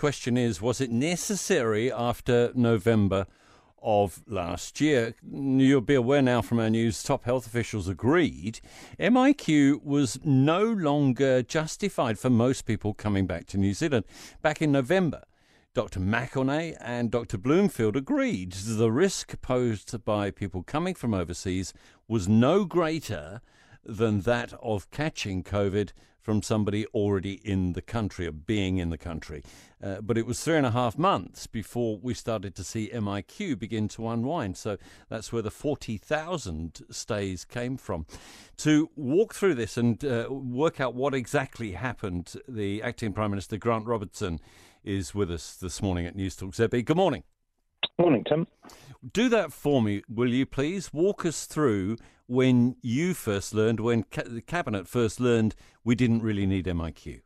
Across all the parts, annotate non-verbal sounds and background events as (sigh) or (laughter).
question is was it necessary after November of last year? You'll be aware now from our news, top health officials agreed MIQ was no longer justified for most people coming back to New Zealand. Back in November, Dr. McElnay and Dr. Bloomfield agreed the risk posed by people coming from overseas was no greater than that of catching COVID from somebody already in the country or being in the country. Uh, but it was three and a half months before we started to see MIQ begin to unwind. So that's where the 40,000 stays came from. To walk through this and uh, work out what exactly happened, the acting Prime Minister Grant Robertson is with us this morning at News Talk ZB. Good morning. Morning, Tim. Do that for me, will you please? Walk us through when you first learned, when ca- the Cabinet first learned we didn't really need MIQ.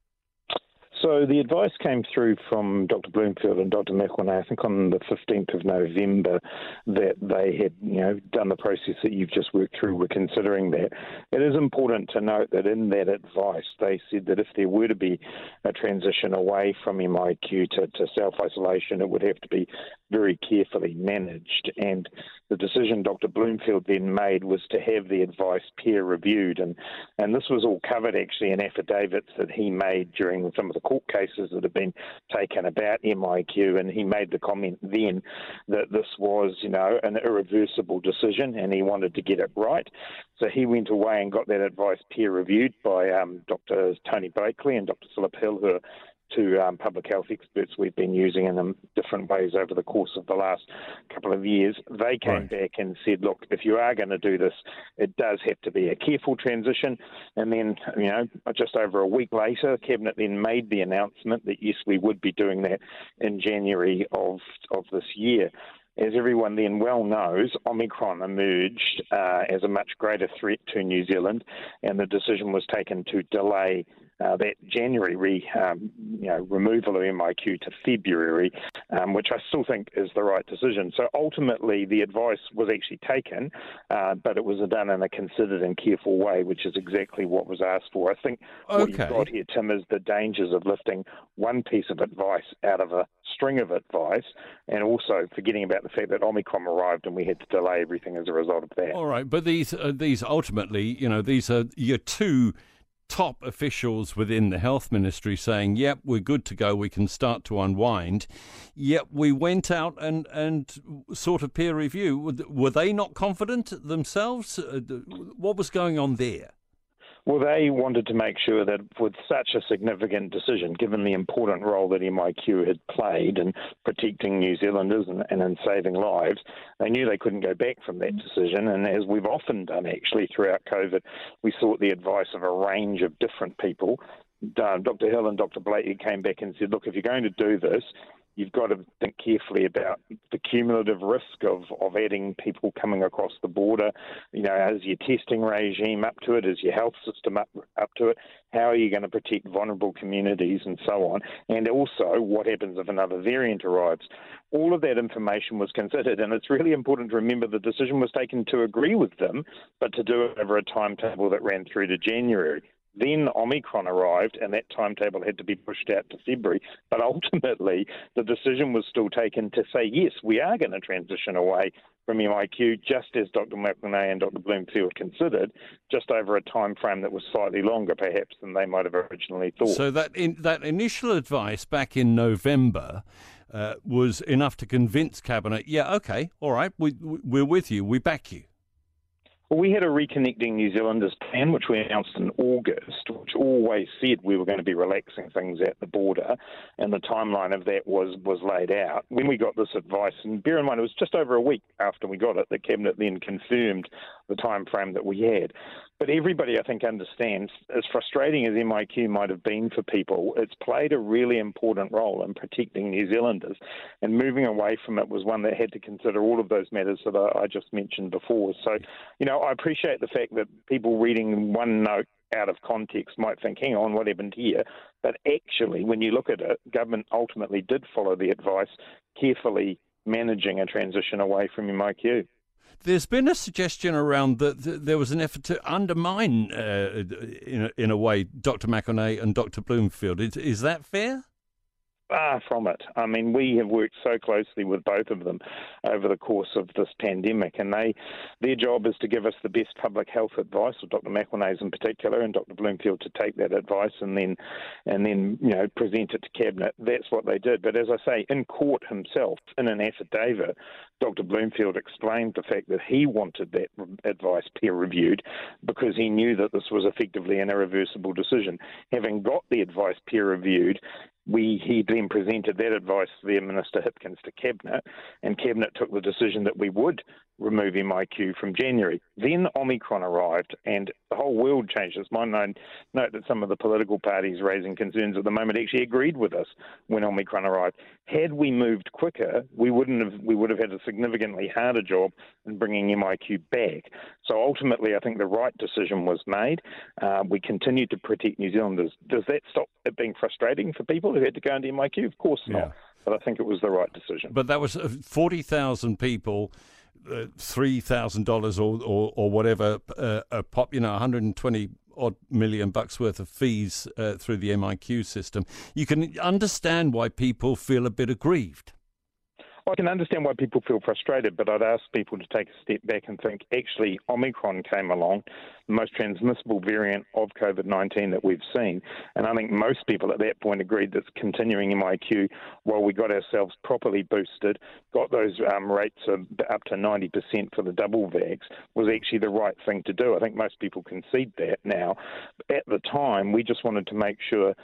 So the advice came through from Dr. Bloomfield and Dr. McElnay, I think on the 15th of November, that they had, you know, done the process that you've just worked through. We're considering that. It is important to note that in that advice, they said that if there were to be a transition away from MIQ to, to self-isolation, it would have to be very carefully managed. And the decision Dr. Bloomfield then made was to have the advice peer reviewed. And, and this was all covered actually in affidavits that he made during some of the court cases that have been taken about MIQ. And he made the comment then that this was, you know, an irreversible decision and he wanted to get it right. So he went away and got that advice peer reviewed by um, Dr. Tony Blakely and Dr. Philip Hill, who are to um, public health experts we've been using in different ways over the course of the last couple of years. They came right. back and said, look, if you are going to do this, it does have to be a careful transition. And then, you know, just over a week later, the Cabinet then made the announcement that yes, we would be doing that in January of of this year as everyone then well knows, Omicron emerged uh, as a much greater threat to New Zealand, and the decision was taken to delay uh, that January re, um, you know, removal of MIQ to February, um, which I still think is the right decision. So ultimately, the advice was actually taken, uh, but it was done in a considered and careful way, which is exactly what was asked for. I think okay. what you've got here, Tim, is the dangers of lifting one piece of advice out of a string of advice, and also forgetting about the fact that Omicron arrived and we had to delay everything as a result of that. All right, but these uh, these ultimately, you know, these are your two top officials within the health ministry saying, yep, we're good to go, we can start to unwind. Yet we went out and, and sort of peer review. Were they not confident themselves? Uh, what was going on there? Well, they wanted to make sure that with such a significant decision, given the important role that MIQ had played in protecting New Zealanders and, and in saving lives, they knew they couldn't go back from that decision. And as we've often done actually throughout COVID, we sought the advice of a range of different people. Uh, Dr. Hill and Dr. Blakely came back and said, look, if you're going to do this, you've got to think carefully about the cumulative risk of, of adding people coming across the border. You know, is your testing regime up to it? Is your health system up, up to it? How are you going to protect vulnerable communities and so on? And also, what happens if another variant arrives? All of that information was considered, and it's really important to remember the decision was taken to agree with them, but to do it over a timetable that ran through to January. Then Omicron arrived, and that timetable had to be pushed out to February. But ultimately, the decision was still taken to say, yes, we are going to transition away from MIQ, just as Dr. McElnay and Dr. Bloomfield considered, just over a time frame that was slightly longer, perhaps, than they might have originally thought. So that in, that initial advice back in November uh, was enough to convince Cabinet, yeah, okay, all right, we, we're with you, we back you. Well, we had a Reconnecting New Zealanders plan, which we announced in August, which always said we were going to be relaxing things at the border, and the timeline of that was, was laid out. When we got this advice, and bear in mind, it was just over a week after we got it the Cabinet then confirmed the time frame that we had. But everybody, I think, understands, as frustrating as MIQ might have been for people, it's played a really important role in protecting New Zealanders. And moving away from it was one that had to consider all of those matters that I, just mentioned before. So, you know, I appreciate the fact that people reading one note out of context might think, hang on, what happened here? But actually, when you look at it, government ultimately did follow the advice, carefully managing a transition away from MIQ. There's been a suggestion around that there was an effort to undermine, uh, in, a, in a way, Dr. McElnay and Dr. Bloomfield. Is, is that fair? Far from it. I mean, we have worked so closely with both of them over the course of this pandemic, and they their job is to give us the best public health advice, or Dr. McElnay's in particular, and Dr. Bloomfield to take that advice and then and then you know present it to cabinet. That's what they did. But as I say, in court himself, in an affidavit, Dr. Bloomfield explained the fact that he wanted that advice peer reviewed because he knew that this was effectively an irreversible decision. Having got the advice peer reviewed, we he then presented that advice to via Minister Hipkins to Cabinet, and Cabinet took the decision that we would remove MIQ from January. Then Omicron arrived, and the whole world changed its mind. I note that some of the political parties raising concerns at the moment actually agreed with us when Omicron arrived. Had we moved quicker, we wouldn't have. We would have had a significantly harder job in bringing MIQ back. So ultimately, I think the right decision was made. Uh, we continue to protect New Zealanders. Does that stop it being frustrating for people who had to go into MIQ? Of course not. Yeah. But I think it was the right decision. But that was uh, 40,000 people uh, three thousand dollars or, or or whatever uh, a pop, you know, one hundred and twenty odd million bucks worth of fees uh, through the MIQ system. You can understand why people feel a bit aggrieved. I can understand why people feel frustrated, but I'd ask people to take a step back and think actually Omicron came along, the most transmissible variant of COVID 19 that we've seen. And I think most people at that point agreed that continuing MIQ while we got ourselves properly boosted, got those um, rates up to 90% for the double vax, was actually the right thing to do. I think most people concede that now. At the time, we just wanted to make sure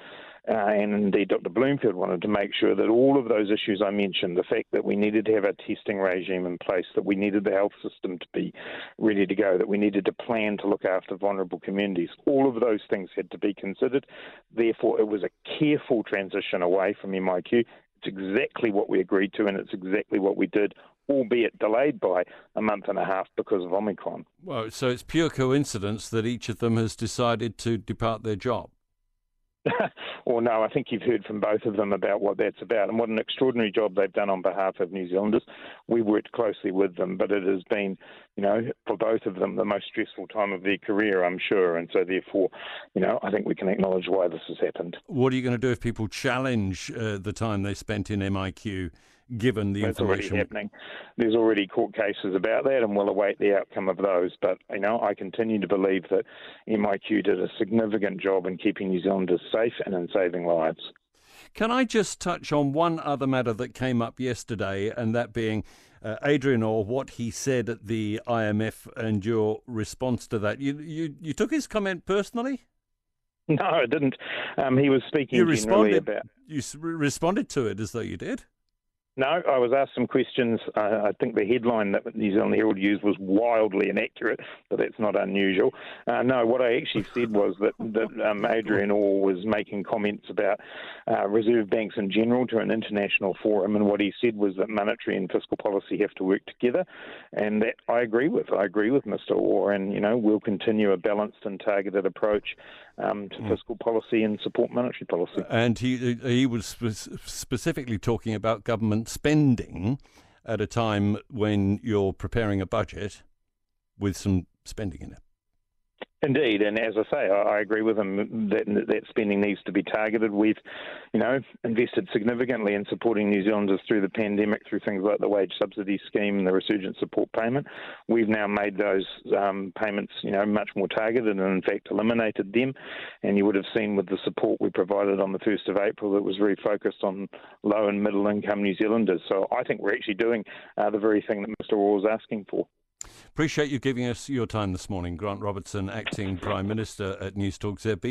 uh, and indeed Dr. Bloomfield wanted to make sure that all of those issues I mentioned, the fact that we needed to have a testing regime in place, that we needed the health system to be ready to go, that we needed to plan to look after vulnerable communities, all of those things had to be considered. Therefore, it was a careful transition away from MIQ. It's exactly what we agreed to, and it's exactly what we did albeit delayed by a month and a half because of Omicron. Well, so it's pure coincidence that each of them has decided to depart their job. (laughs) or no, I think you've heard from both of them about what that's about and what an extraordinary job they've done on behalf of New Zealanders. We worked closely with them, but it has been, you know, for both of them the most stressful time of their career, I'm sure. And so, therefore, you know, I think we can acknowledge why this has happened. What are you going to do if people challenge uh, the time they spent in MIQ given the That's information. already happening. There's already court cases about that, and we'll await the outcome of those. But you know, I continue to believe that MIQ did a significant job in keeping New Zealanders safe and in saving lives. Can I just touch on one other matter that came up yesterday, and that being uh, Adrian Orr, what he said at the IMF, and your response to that? You you you took his comment personally. No, I didn't. Um, he was speaking you responded, about. You responded to it as though you did. No, I was asked some questions. Uh, I think the headline that the New Zealand Herald used was wildly inaccurate, but that's not unusual. Uh, no, what I actually said was that, that um, Adrian Orr was making comments about uh, reserve banks in general to an international forum, and what he said was that monetary and fiscal policy have to work together, and that I agree with. I agree with Mr. Orr, and you know we'll continue a balanced and targeted approach um, to mm. fiscal policy and support monetary policy. And he he was specifically talking about government spending at a time when you're preparing a budget with some spending in it. Indeed, and as I say, I, agree with him that that spending needs to be targeted. We've, you know, invested significantly in supporting New Zealanders through the pandemic through things like the wage subsidy scheme and the resurgence support payment. We've now made those um, payments, you know, much more targeted and in fact eliminated them. And you would have seen with the support we provided on the first of April, it was very focused on low and middle income New Zealanders. So I think we're actually doing uh, the very thing that Mr. Orr is asking for. Appreciate you giving us your time this morning. Grant Robertson, Acting Prime Minister at Newstalk ZB.